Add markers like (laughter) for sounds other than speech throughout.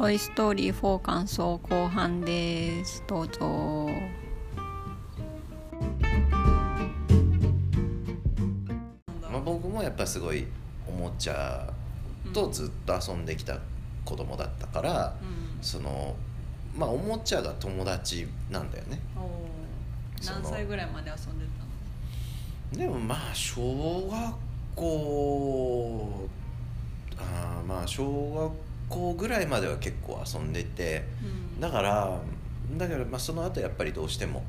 トイストーリー4感想後半です。どうぞ。まあ、僕もやっぱすごいおもちゃとずっと遊んできた子供だったから、うん。そのまあおもちゃが友達なんだよね。何歳ぐらいまで遊んでたの？でもまあ小学校あーまあ小学校ぐらいまでは結構遊んでてうん。だからだからまあその後やっぱりどうしても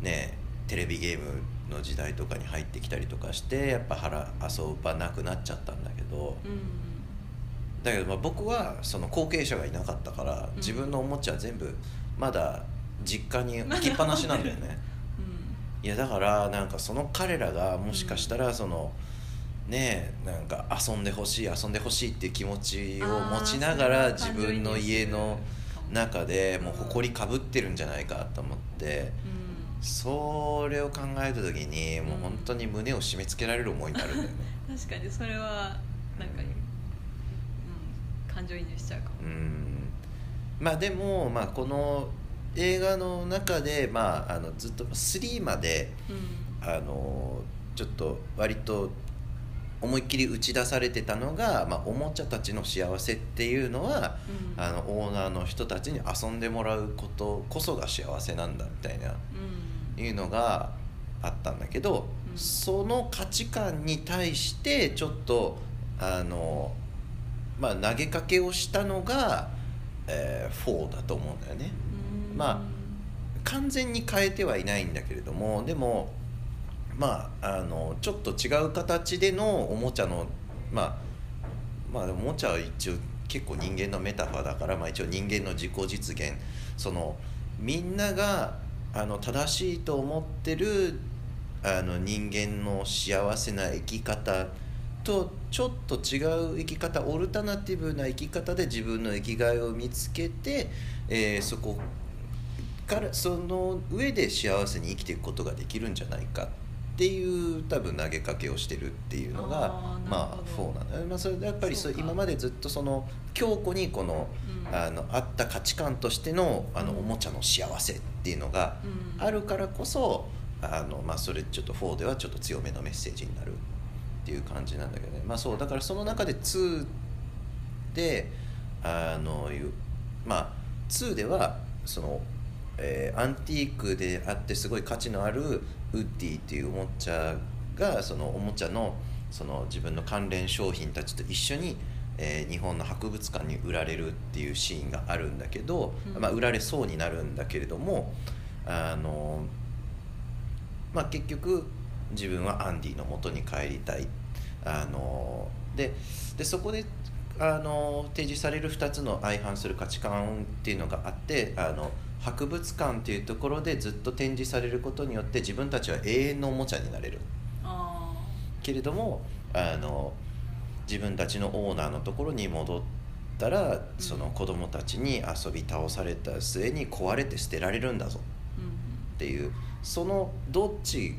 ねテレビゲームの時代とかに入ってきたりとかしてやっぱ腹遊ばなくなっちゃったんだけどうん。だけどまあ僕はその後継者がいなかったからん。自分のおもちゃ全部まだ実家に置きっぱなしなんだよね。(laughs) うん。いやだからなんかその彼らがもしかしたらその、ねえなんか遊んでほしい遊んでほしいっていう気持ちを持ちながら自分の家の中でもう埃かぶってるんじゃないかと思ってうん。それを考えた時にもう本当に胸を締め付けられる思いになるんだよね。(laughs) 確かにそれはなんか、うん、感情移入しちゃうかも。うん。まあでも、まあ、この映画の中で、まあ、あのずっと3までうん。あのちょっと割と思いっきり打ち出されてたのが、まあ、おもちゃたちの幸せっていうのは、うん。あのオーナーの人たちに遊んでもらうことこそが幸せなんだみたいなうん。いうのがあったんだけど、うん。その価値観に対してちょっとあの、まあ、投げかけをしたのが、えー、4だと思うんだよね。うん。まあ完全に変えてはいないんだけれどもでもまああのちょっと違う形でのおもちゃのまあまあおもちゃは一応結構人間のメタファーだから、まあ、一応人間の自己実現。そのみんながあの正しいと思ってるあの人間の幸せな生き方とちょっと違う生き方オルタナティブな生き方で自分の生きがいを見つけて、えーそこからその上で幸せに生きていくことができるんじゃないか。ていう多分投げかけをしてるっていうのがまあなるほど。4なんだね、まあ、それでやっぱりそ今までずっとその強固にこの,、うん。あのあった価値観としてのあのうん。おもちゃの幸せっていうのがうん。あるからこそあの、まあ、それちょっと4ではちょっと強めのメッセージになるっていう感じなんだけどね、まあ、そうだからその中で2であのいうまあ2ではその、えーアンティークであってすごい価値のあるウッディっていうおもちゃがそのおもちゃのその自分の関連商品たちと一緒に、えー日本の博物館に売られるっていうシーンがあるんだけど、うん。まあ、売られそうになるんだけれどもあの、まあ、結局自分はアンディの元に帰りたい。あのででそこであの提示される2つの相反する価値観っていうのがあってあの博物館っていうところでずっと展示されることによって自分たちは永遠のおもちゃになれる。あけれどもあの自分たちのオーナーのところに戻ったらその子供たちに遊び倒された末に壊れて捨てられるんだぞ。っていうそのどっち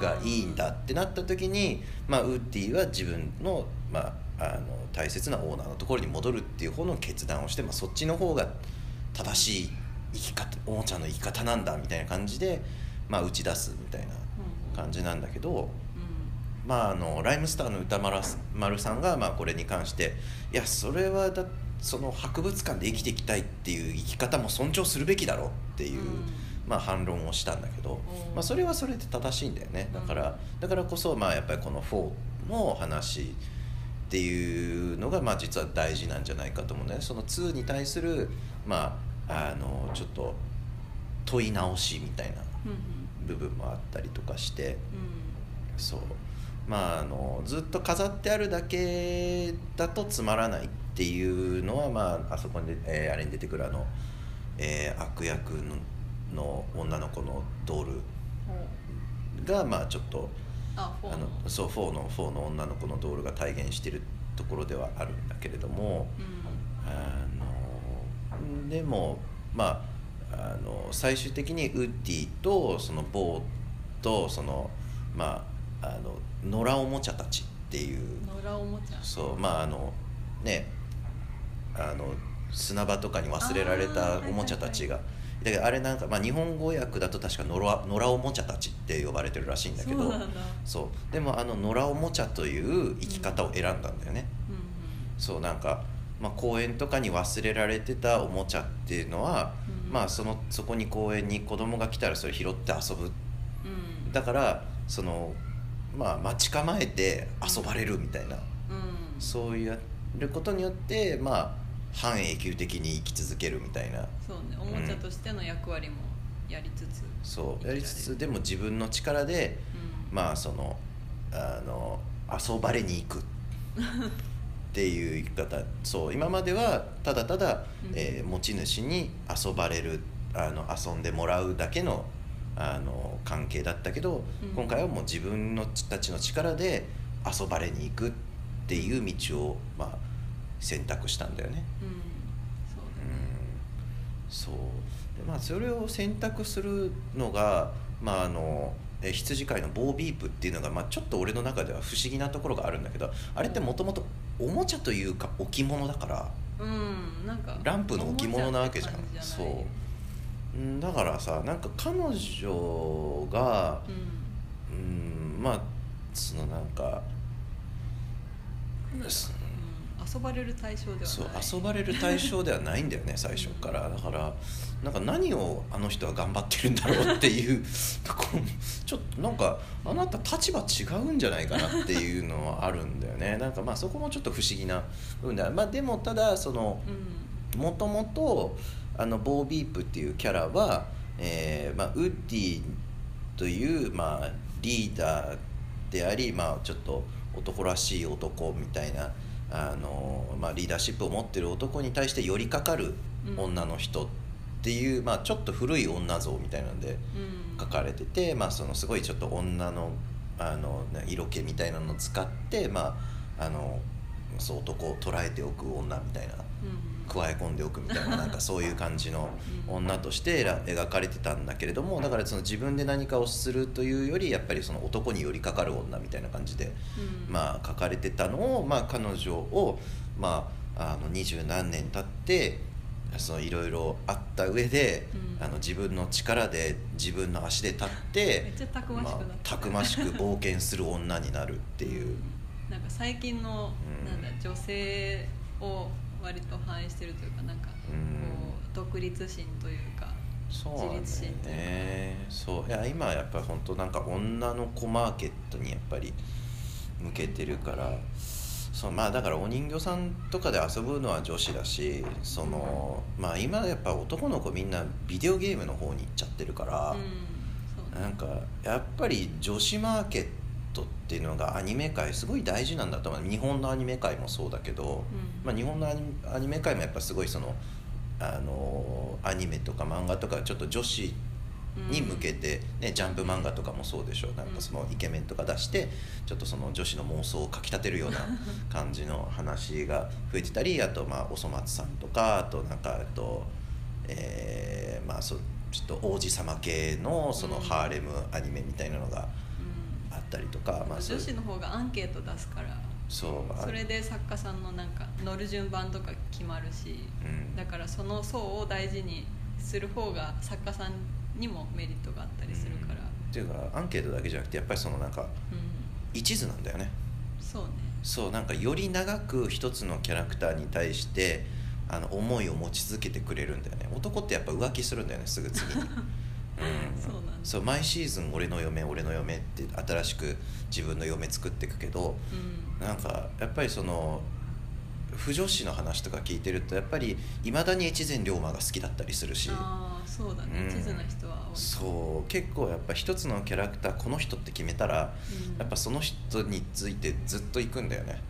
がいいんだってなった時に、まあ、ウッディは自分の,、まあ、あの大切なオーナーのところに戻るっていう方の決断をして、まあ、そっちの方が正しい生き方おもちゃの生き方なんだみたいな感じで、まあ、打ち出すみたいなうん感じなんだけど。うん。まあ、あのライムスターの歌丸丸さんが、まあ、これに関していやそれはだその博物館で生きていきたいっていう生き方も尊重するべきだろうっていう、うん。まあ、反論をしたんだけど、まあ、それはそれで正しいんだよね。だから、うんだからこそ、まあ、やっぱりこの4の話っていうのが、まあ、実は大事なんじゃないかと思うね。その2に対する、まあ、あのちょっと問い直しみたいなうん部分もあったりとかして。うん。そう。まああのずっと飾ってあるだけだとつまらないっていうのは、まあ、あそこに、えーあれに出てくるあの、えー悪役のの女の子のドールがまあちょっとあフォーあのそう4の4の女の子のドールが体現してるところではあるんだけれどもうんでもまああの最終的にウッディとそのボーとそのまああの野良おもちゃたちっていう野良おもちゃ。そうまああのねあの砂場とかに忘れられたおもちゃたちが。だけどあれなんか、まあ、日本語訳だと確か野良野良おもちゃたちって呼ばれてるらしいんだけどそうでもあの野良おもちゃという生き方を選んだんだよね、うん。そうなんか、まあ、公園とかに忘れられてたおもちゃっていうのは、うん。まあそのそこに公園に子供が来たらそれ拾って遊ぶ。うん。うんだからそのまあ待ち構えて遊ばれるみたいな、うん。そうやることによってまあ半永久的に生き続けるみたいな。そうね。おもちゃとしての役割もやりつつそうやりつつでも自分の力でうん。まあそのあの遊ばれに行く (laughs) っていう生き方そう今まではただただ、うん。えー持ち主に遊ばれるあの遊んでもらうだけのあの関係だったけど、うん。今回はもう自分のたちの力で遊ばれに行くっていう道を、まあ、選択したんだよね。うん。そうでまあそれを選択するのがまああのえ羊飼いのボービープっていうのが、まあ、ちょっと俺の中では不思議なところがあるんだけどあれってもともとおもちゃというか置物だからうんなんかランプの置物なわけじゃん。そう。うんだからさなんか彼女がうん。うんまあそのなんか遊ばれる対象ではない。そう遊ばれる対象ではないんだよね (laughs) 最初から。だからなんか何をあの人は頑張ってるんだろうっていう (laughs) ちょっとなんかあなた立場違うんじゃないかなっていうのはあるんだよね。なんかまあそこもちょっと不思議な部分だまあでもただそのうん。もともとあのボービープっていうキャラは、えーまあ、ウッディという、まあ、リーダーであり、まあ、ちょっと男らしい男みたいなあの、まあ、リーダーシップを持ってる男に対して寄りかかる女の人っていう、まあ、ちょっと古い女像みたいなんでうん書かれてて、まあ、そのすごいちょっと女のあのね色気みたいなのを使って、まあ、あのそう男を捉えておく女みたいな。うん加え込んでおくみたいななんかそういう感じの女としてら描かれてたんだけれどもだからその自分で何かをするというよりやっぱりその男に寄りかかる女みたいな感じで、うん。まあ、書かれてたのを、まあ、彼女を、まあ、あの二十何年経ってそのいろいろあった上で、うん。あの自分の力で自分の足で立っめてたくましくまあたくましく冒険する女になるっていう。なんか最近の、うん。なんだ女性を割と反映してるというかなんかこう独立心というかそう自立心というか。ね。そう。いや今やっぱ本当なんか女の子マーケットにやっぱり向けてるからそうまあだからお人形さんとかで遊ぶのは女子だしそのまあ今やっぱ男の子みんなビデオゲームの方に行っちゃってるから、うんね。なんかやっぱり女子マーケットっていうのがアニメ界すごい大事なんだと思う。日本のアニメ界もそうだけど、うん。まあ、日本のアニアニメ界もやっぱすごいそのあのアニメとか漫画とかちょっと女子に向けて、ねジャンプ漫画とかもそうでしょなんかそのイケメンとか出してちょっとその女子の妄想をかきたてるような (laughs) 感じの話が増えてたりあとまあおそ松さんとかあとなんかあとえーまあそうちょっと王子様系のそのうん。ハーレムアニメみたいなのがったりとか、まあ、女子の方がアンケート出すからそう。あそれで作家さんのなんか乗る順番とか決まるしうん。だからその層を大事にする方が作家さんにもメリットがあったりするから。っていうかアンケートだけじゃなくてやっぱりそのなんかうん。一途なんだよね。そうね。そうなんかより長く一つのキャラクターに対してあの思いを持ち続けてくれるんだよね。男ってやっぱ浮気するんだよねすぐ次に、(laughs) うん、そうなんだそう毎シーズン俺の嫁俺の嫁って新しく自分の嫁作っていくけどうん。なんかやっぱりその不女子の話とか聞いてるとやっぱりいまだに越前龍馬が好きだったりするし。ああそうだね。うん。地図な人はそう結構やっぱ一つのキャラクターこの人って決めたらうん。やっぱその人についてずっと行くんだよね、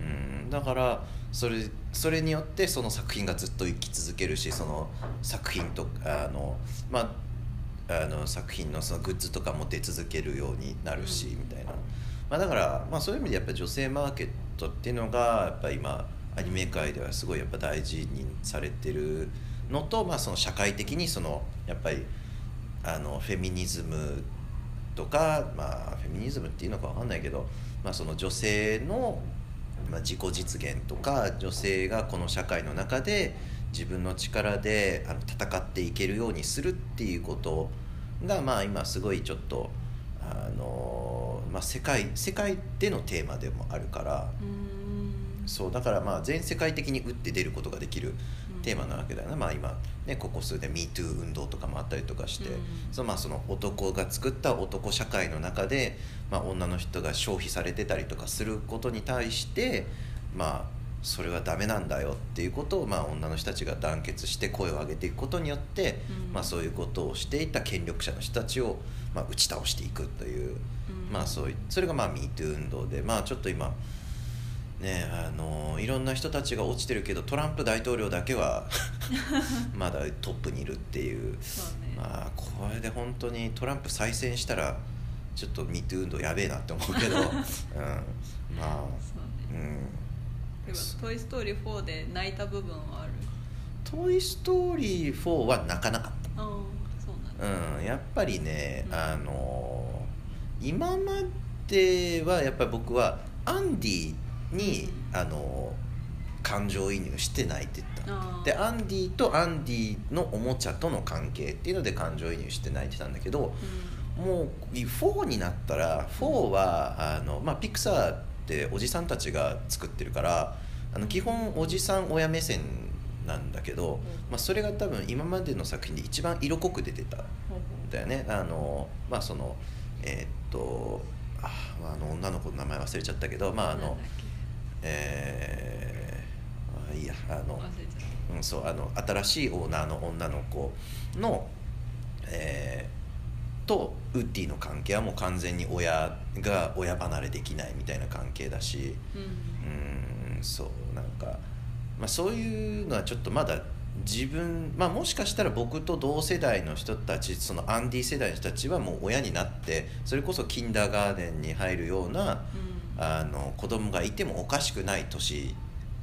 うん。うん、だからそれそれによってその作品がずっと生き続けるしその作品とあのまああの作品のそのグッズとかも出続けるようになるし、うん。みたいな、まあ、だから、まあ、そういう意味でやっぱ女性マーケットっていうのがやっぱ今アニメ界ではすごいやっぱ大事にされてるのと、まあ、その社会的にそのやっぱりあのフェミニズムとか、まあ、フェミニズムっていうのかわかんないけど、まあ、その女性の、まあ、自己実現とか女性がこの社会の中で自分の力であの戦っていけるようにするっていうことがまあ今すごいちょっとあの、まあ、世界世界でのテーマでもあるからうん。そうだからまあ全世界的に打って出ることができるうん。テーマなわけだよね、まあ、今、ね、ここ数年 MeToo 運動とかもあったりとかして、うん。そのまあその男が作った男社会の中で、まあ、女の人が消費されてたりとかすることに対してまあそれはダメなんだよっていうことを、まあ、女の人たちが団結して声を上げていくことによって、うん。まあ、そういうことをしていた権力者の人たちを、まあ、打ち倒していくという、うん。まあ、そういうそれがまあ MeToo 運動で、まあ、ちょっと今ねあのいろんな人たちが落ちてるけどトランプ大統領だけは (laughs) まだトップにいるっていうね、まあこれで本当にトランプ再選したらちょっと MeToo 運動やべえなって思うけど、(laughs) うん、まあそうね。うんでも「トイ・ストーリー4」で泣いた部分はある「トイ・ストーリー4」は泣かなかっああそうなんうん、やっぱりね、うん。あの今まではやっぱり僕はアンディに、うん。あの感情移入して泣いてたでアンディとアンディのおもちゃとの関係っていうので感情移入して泣いてたんだけどもう4になったら4はあの、まあ、ピクサーっておじさんたちが作ってるからあの基本おじさん親目線なんだけど、まあ、それが多分今までの作品で一番色濃く出てたんだよね。あのまあそのえーっとああの女の子の名前忘れちゃったけどまああのえー、あいいやあのうん、そうあの新しいオーナーの女の子の、えーとウッディの関係はもう完全に親が親離れできないみたいな関係だしたうんそうなんか、まあ、そういうのはちょっとまだ自分、まあ、もしかしたら僕と同世代の人たちそのアンディ世代の人たちはもう親になってそれこそキンダーガーデンに入るようなうん。あの子供がいてもおかしくない年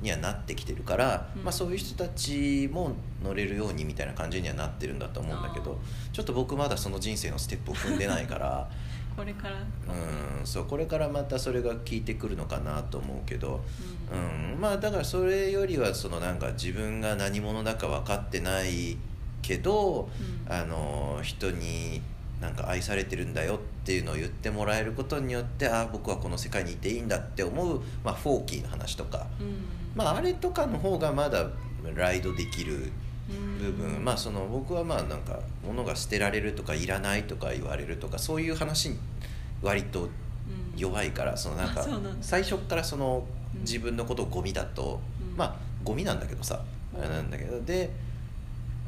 にはなってきてるから、うん。まあ、そういう人たちも乗れるようにみたいな感じにはなってるんだと思うんだけどちょっと僕まだその人生のステップを踏んでないから。(laughs) これから。うんそうこれからまたそれが効いてくるのかなと思うけど、うん。うん、まあだからそれよりはそのなんか自分が何者だか分かってないけど、うん。あの人になんか愛されてるんだよっていうのを言ってもらえることによってああ僕はこの世界にいていいんだって思う、まあ、フォーキーの話とか、うん。まあ、あれとかの方がまだライドできるうん。部分、まあその僕はまあなんか物が捨てられるとかいらないとか言われるとかそういう話に割とうん。弱いからそのなんか最初からそのうん。自分のことをゴミだと、うん。まあゴミなんだけどさ、うんあれなんだけど。で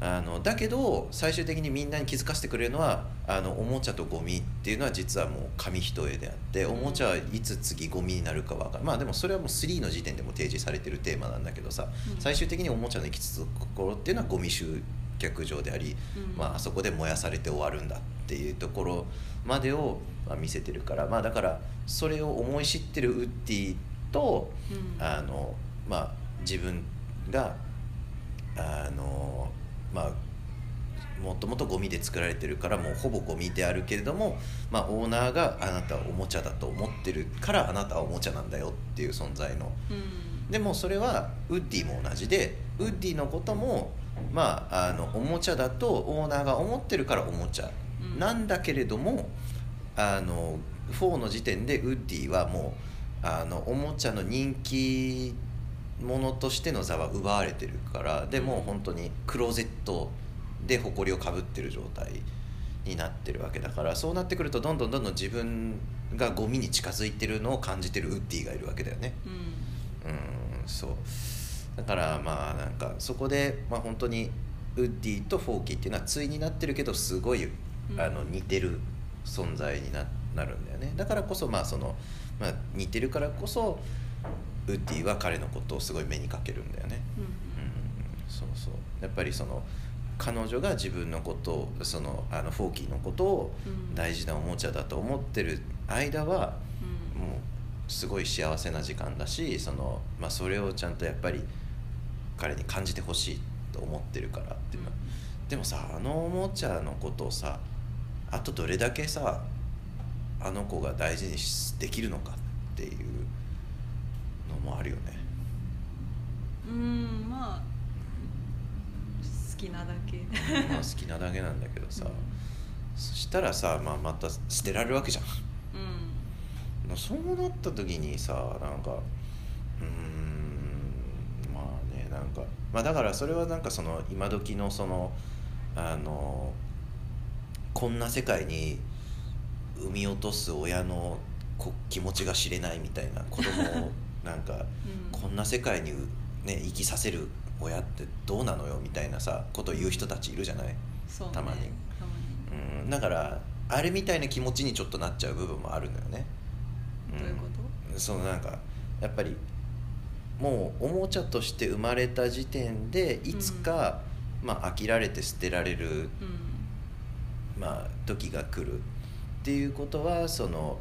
あのだけど最終的にみんなに気づかせてくれるのはあのおもちゃとゴミっていうのは実はもう紙一重であっておもちゃはいつ次ゴミになるか分かるまあでもそれはもう3の時点でも提示されてるテーマなんだけどさ、うん。最終的におもちゃの行き着くところっていうのはゴミ集却場であり、うん。まああそこで燃やされて終わるんだっていうところまでを、まあ、見せてるからまあだからそれを思い知ってるウッディとうん。あのまあ自分があのまあもともとゴミで作られてるからもうほぼゴミであるけれども、まあ、オーナーがあなたはおもちゃだと思ってるからあなたはおもちゃなんだよっていう存在の。うん。でもそれはウッディも同じでウッディのこともまああのおもちゃだとオーナーが思ってるからおもちゃうん。なんだけれども、あの4の時点でウッディはもうあのおもちゃの人気者としての座は奪われてるからでもう本当にクローゼットで埃をかぶってる状態になってるわけだからそうなってくるとどんどんどんどん自分がゴミに近づいてるのを感じてるウッディがいるわけだよね。うん。うんそう。だからまあなんかそこで、まあ、本当にウッディとフォーキーっていうのは対になってるけどすごい、うん。あの似てる存在にななるんだよね。だからこそまあその、まあ、似てるからこそウッディは彼のことをすごい目にかけるんだよね、うん。うん、そうそう。やっぱりその彼女が自分のことをそのあのフォーキーのことをうん。大事なおもちゃだと思ってる間はうん。もうすごい幸せな時間だしその、まあ、それをちゃんとやっぱり彼に感じてほしいと思ってるからっていうの。は、でもさあのおもちゃのことをさあとどれだけさあの子が大事にしできるのかっていうのもあるよね。うんまあきなだけ。まあ好きなだけなんだけどさ、そしたらさ、まあ、また捨てられるわけじゃん。うん。そうなった時にさなんかうーんまあねなんかまあだからそれはなんかその今時のそのあのこんな世界に産み落とす親のこ気持ちが知れないみたいな子供をなんかうん。こんな世界にね生きさせる親ってどうなのよみたいなさことを言う人たちいるじゃない、ね。たまに。うん、だからあれみたいな気持ちにちょっとなっちゃう部分もあるのよね、ん。どういうこと？そのなんかやっぱりもうおもちゃとして生まれた時点でいつか、まあ、飽きられて捨てられる、うん。まあ、時が来るっていうことはその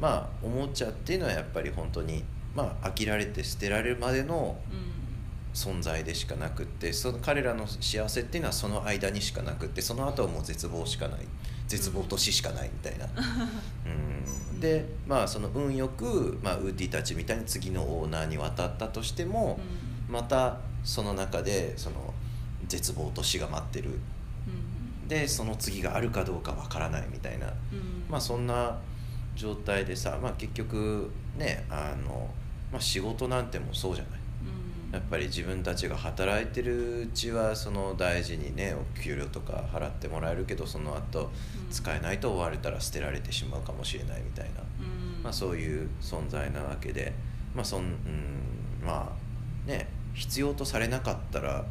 まあおもちゃっていうのはやっぱり本当に、まあ、飽きられて捨てられるまでのうん。存在でしかなくってその彼らの幸せっていうのはその間にしかなくってその後はもう絶望しかない。絶望と死しかないみたいな。うん。でまあその運よく、まあ、ウッディたちみたいに次のオーナーに渡ったとしても、またその中でその絶望と死が待ってる。うん。でその次があるかどうかわからないみたいな、うん。まあそんな状態でさ、まあ、結局ねあの、まあ、仕事なんてもそうじゃない。うん。やっぱり自分たちが働いてるうちはその大事にねお給料とか払ってもらえるけどその後うん。使えないと追われたら捨てられてしまうかもしれないみたいな、うん。まあ、そういう存在なわけで、まあそんうん、まあね必要とされなかったらうん。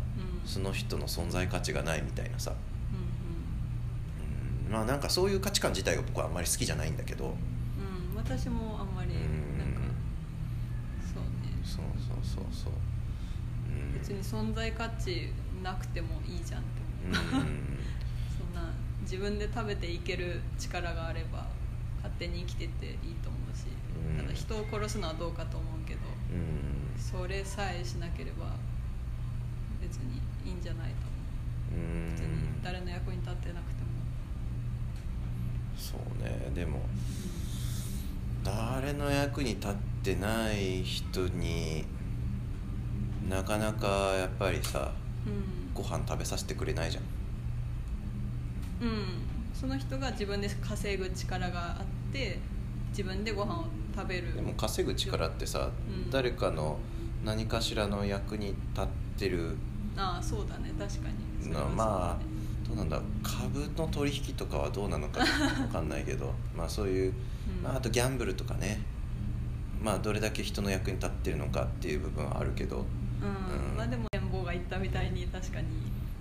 その人の存在価値がないみたいなさ、うんうん、まあなんかそういう価値観自体が僕はあんまり好きじゃないんだけど、うんうん私もあんまりうんなんかそうねそうそう。そうん、別に存在価値なくてもいいじゃんってう。ん。思 (laughs) うそんな自分で食べていける力があれば勝手に生きてていいと思うしうん。ただ人を殺すのはどうかと思うけどうん。それさえしなければ別にいいんじゃないと思う。うん。別に誰の役に立ってなくても。そうね。でも誰の役に立ってない人になかなかやっぱりさうん。ご飯食べさせてくれないじゃん。うん。その人が自分で稼ぐ力があって自分でご飯を食べる。でも稼ぐ力ってさ、うん。誰かの何かしらの役に立ってるああそうだね。確かに。ね。まあどうなんだ株の取引とかはどうなのか分かんないけど (laughs) まあそういう、うん。まあ、あとギャンブルとかね。まあどれだけ人の役に立ってるのかっていう部分はあるけどまあでも展望が言ったみたいに確かに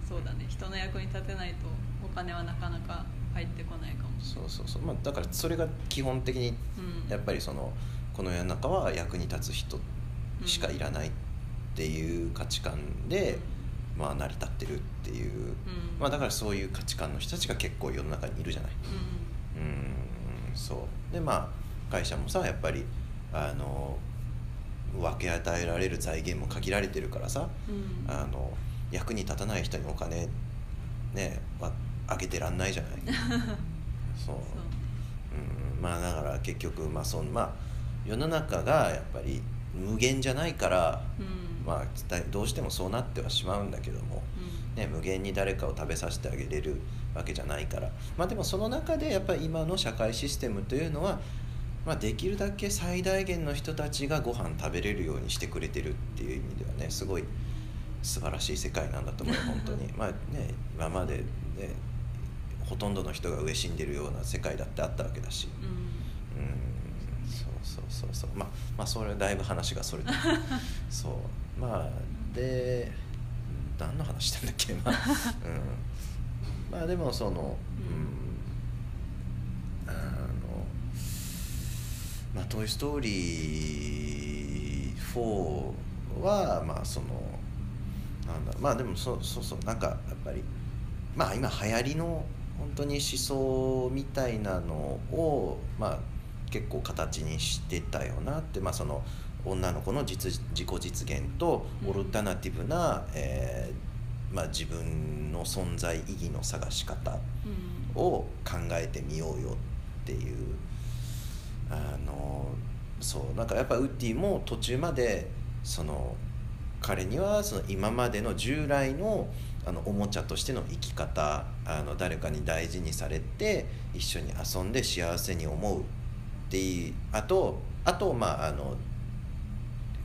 そうだね。人の役に立てないとお金はなかなか入ってこないかも。しそうそうそう。まあだからそれが基本的にやっぱりそのこの世の中は役に立つ人しかいらないっていう価値観で、まあ、成り立ってるっていう、うん。まあ、だからそういう価値観の人たちが結構世の中にいるじゃない。ううん。そう。でまあ会社もさやっぱりあの分け与えられる財源も限られてるからさんうん。あの役に立たない人にお金ねはあげてらんないじゃない？(laughs) そう。そう。うん。まあだから結局まあそんまあ世の中がやっぱり無限じゃないから、うん。まあだどうしてもそうなってはしまうんだけども、うん。ね、無限に誰かを食べさせてあげれるわけじゃないから。まあでもその中でやっぱり今の社会システムというのは、まあ、できるだけ最大限の人たちがご飯食べれるようにしてくれてるっていう意味ではねすごい素晴らしい世界なんだと思うよ (laughs) 本当に。まあね今までねほとんどの人が飢え死んでるような世界だってあったわけだし。うん。うんそうそうそうそう。まあまあそれだいぶ話がそれて (laughs) そう。まあで何の話したんだっけまあ、(laughs) うん、まあでもそのうん。あのまあ「トイ・ストーリー4」はまあそのなんだまあでもそうそうそうなんかやっぱりまあ今流行りの本当に思想みたいなのをまあ結構形にしてたよなってまあその女の子の実自己実現とオルタナティブな、えーまあ、自分の存在意義の探し方うん。を考えてみようよっていうあのそうなんかやっぱウッディも途中までその彼にはその今までの従来のあのおもちゃとしての生き方あの誰かに大事にされて一緒に遊んで幸せに思うっていうあとあとまああの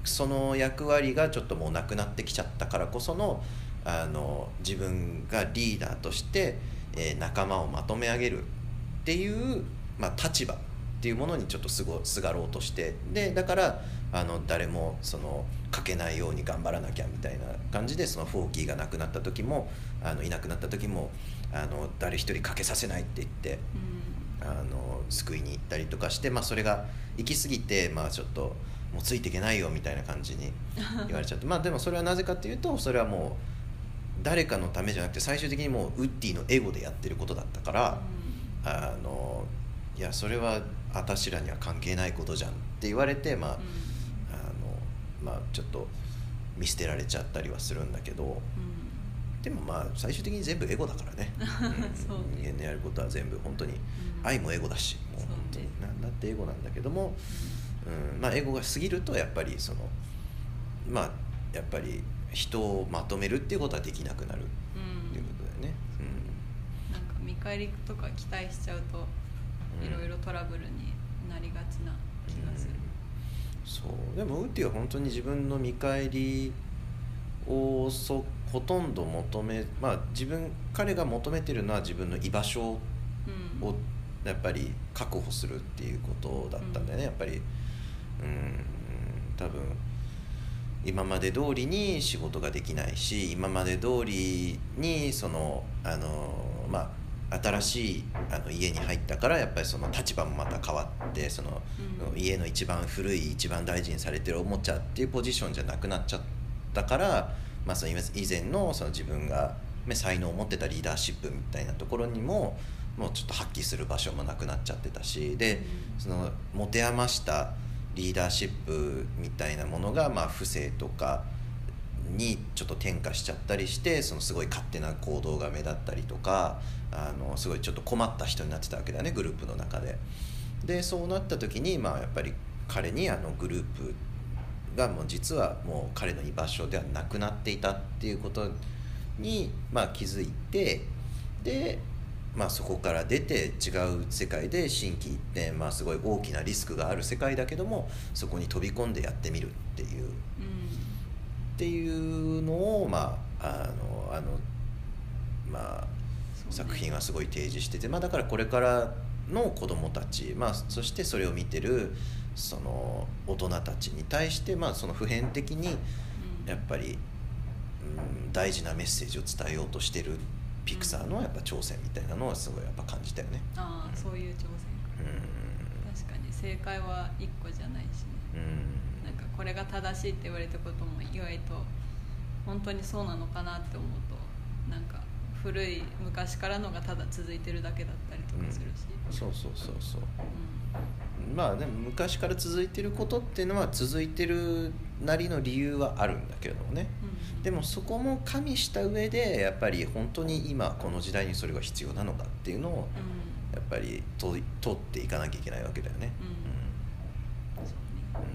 その役割がちょっともうなくなってきちゃったからこそのあの自分がリーダーとして、えー仲間をまとめ上げるっていう、まあ、立場っていうものにちょっとすごすがろうとしてでだからあの誰もそのかけないように頑張らなきゃみたいな感じでそのフォーキーが亡くなった時もあのいなくなった時もあの誰一人かけさせないって言ってうん。あの救いに行ったりとかして、まあ、それが行き過ぎて、まあ、ちょっともうついていけないよみたいな感じに (laughs) 言われちゃってまあでもそれはなぜかっていうとそれはもう誰かのためじゃなくて最終的にもうウッディのエゴでやってることだったから、あのいやそれは私らには関係ないことじゃんって言われて、まああのまあ、ちょっと見捨てられちゃったりはするんだけど。うん。うんでもまあ最終的に全部エゴだからね、(laughs) 人間のやることは全部本当にうん。愛もエゴだしもう本当に。なんだってエゴなんだけども、うん。まあ、エゴが過ぎるとやっぱりそのまあやっぱり人をまとめるっていうことはできなくなるうんっていうことだよね、なんか見返りとか期待しちゃうとうんいろいろトラブルになりがちな気がする、そう。でもウッディは本当に自分の見返りをそほとんど求めまあ自分彼が求めてるのは自分の居場所うん。をやっぱり確保するっていうことだったんだよね、うん。やっぱりうん多分今まで通りに仕事ができないし今まで通りにそのあのまあ新しいあの家に入ったからやっぱりその立場もまた変わってその、うん。家の一番古い一番大事にされてるおもちゃっていうポジションじゃなくなっちゃったから、まあ、その以前のその自分が、ね、才能を持ってたリーダーシップみたいなところにももうちょっと発揮する場所もなくなっちゃってたしでその持て余したリーダーシップみたいなものが、まあ、不正とかにちょっと転化しちゃったりしてそのすごい勝手な行動が目立ったりとかあのすごいちょっと困った人になってたわけだよねグループの中で。でそうなった時に、まあ、やっぱり彼にあのグループがもう実はもう彼の居場所ではなくなっていたっていうことに、まあ、気づいてで、まあ、そこから出て違う世界で心機一転、まあ、すごい大きなリスクがある世界だけどもそこに飛び込んでやってみるっていうっていうのを、まああのあのまあ、作品はすごい提示してて、まあ、だからこれからの子どもたち、まあ、そしてそれを見てるその大人たちに対して、まあ、その普遍的にうん。やっぱり、うん、大事なメッセージを伝えようとしてるピクサーのやっぱ挑戦みたいなのはすごいやっぱ感じたよね。ああそういう挑戦。うん正解は一個じゃないしね。うん。なんかこれが正しいって言われたことも意外と本当にそうなのかなって思うとなんか古い昔からのがただ続いてるだけだったりとかするし、そうそうそうそう。うん。まあでも昔から続いてることっていうのは続いてるなりの理由はあるんだけれどもね。うんでもそこも加味した上でやっぱり本当に今この時代にそれが必要なのかっていうのをうん。やっぱりと通っていかなきゃいけないわけだよね。うんそうねうんうん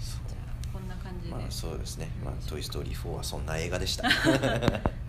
そうじゃあこんな感じで、まあそうですね、まあ「トイ・ストーリー4」はそんな映画でした。(laughs)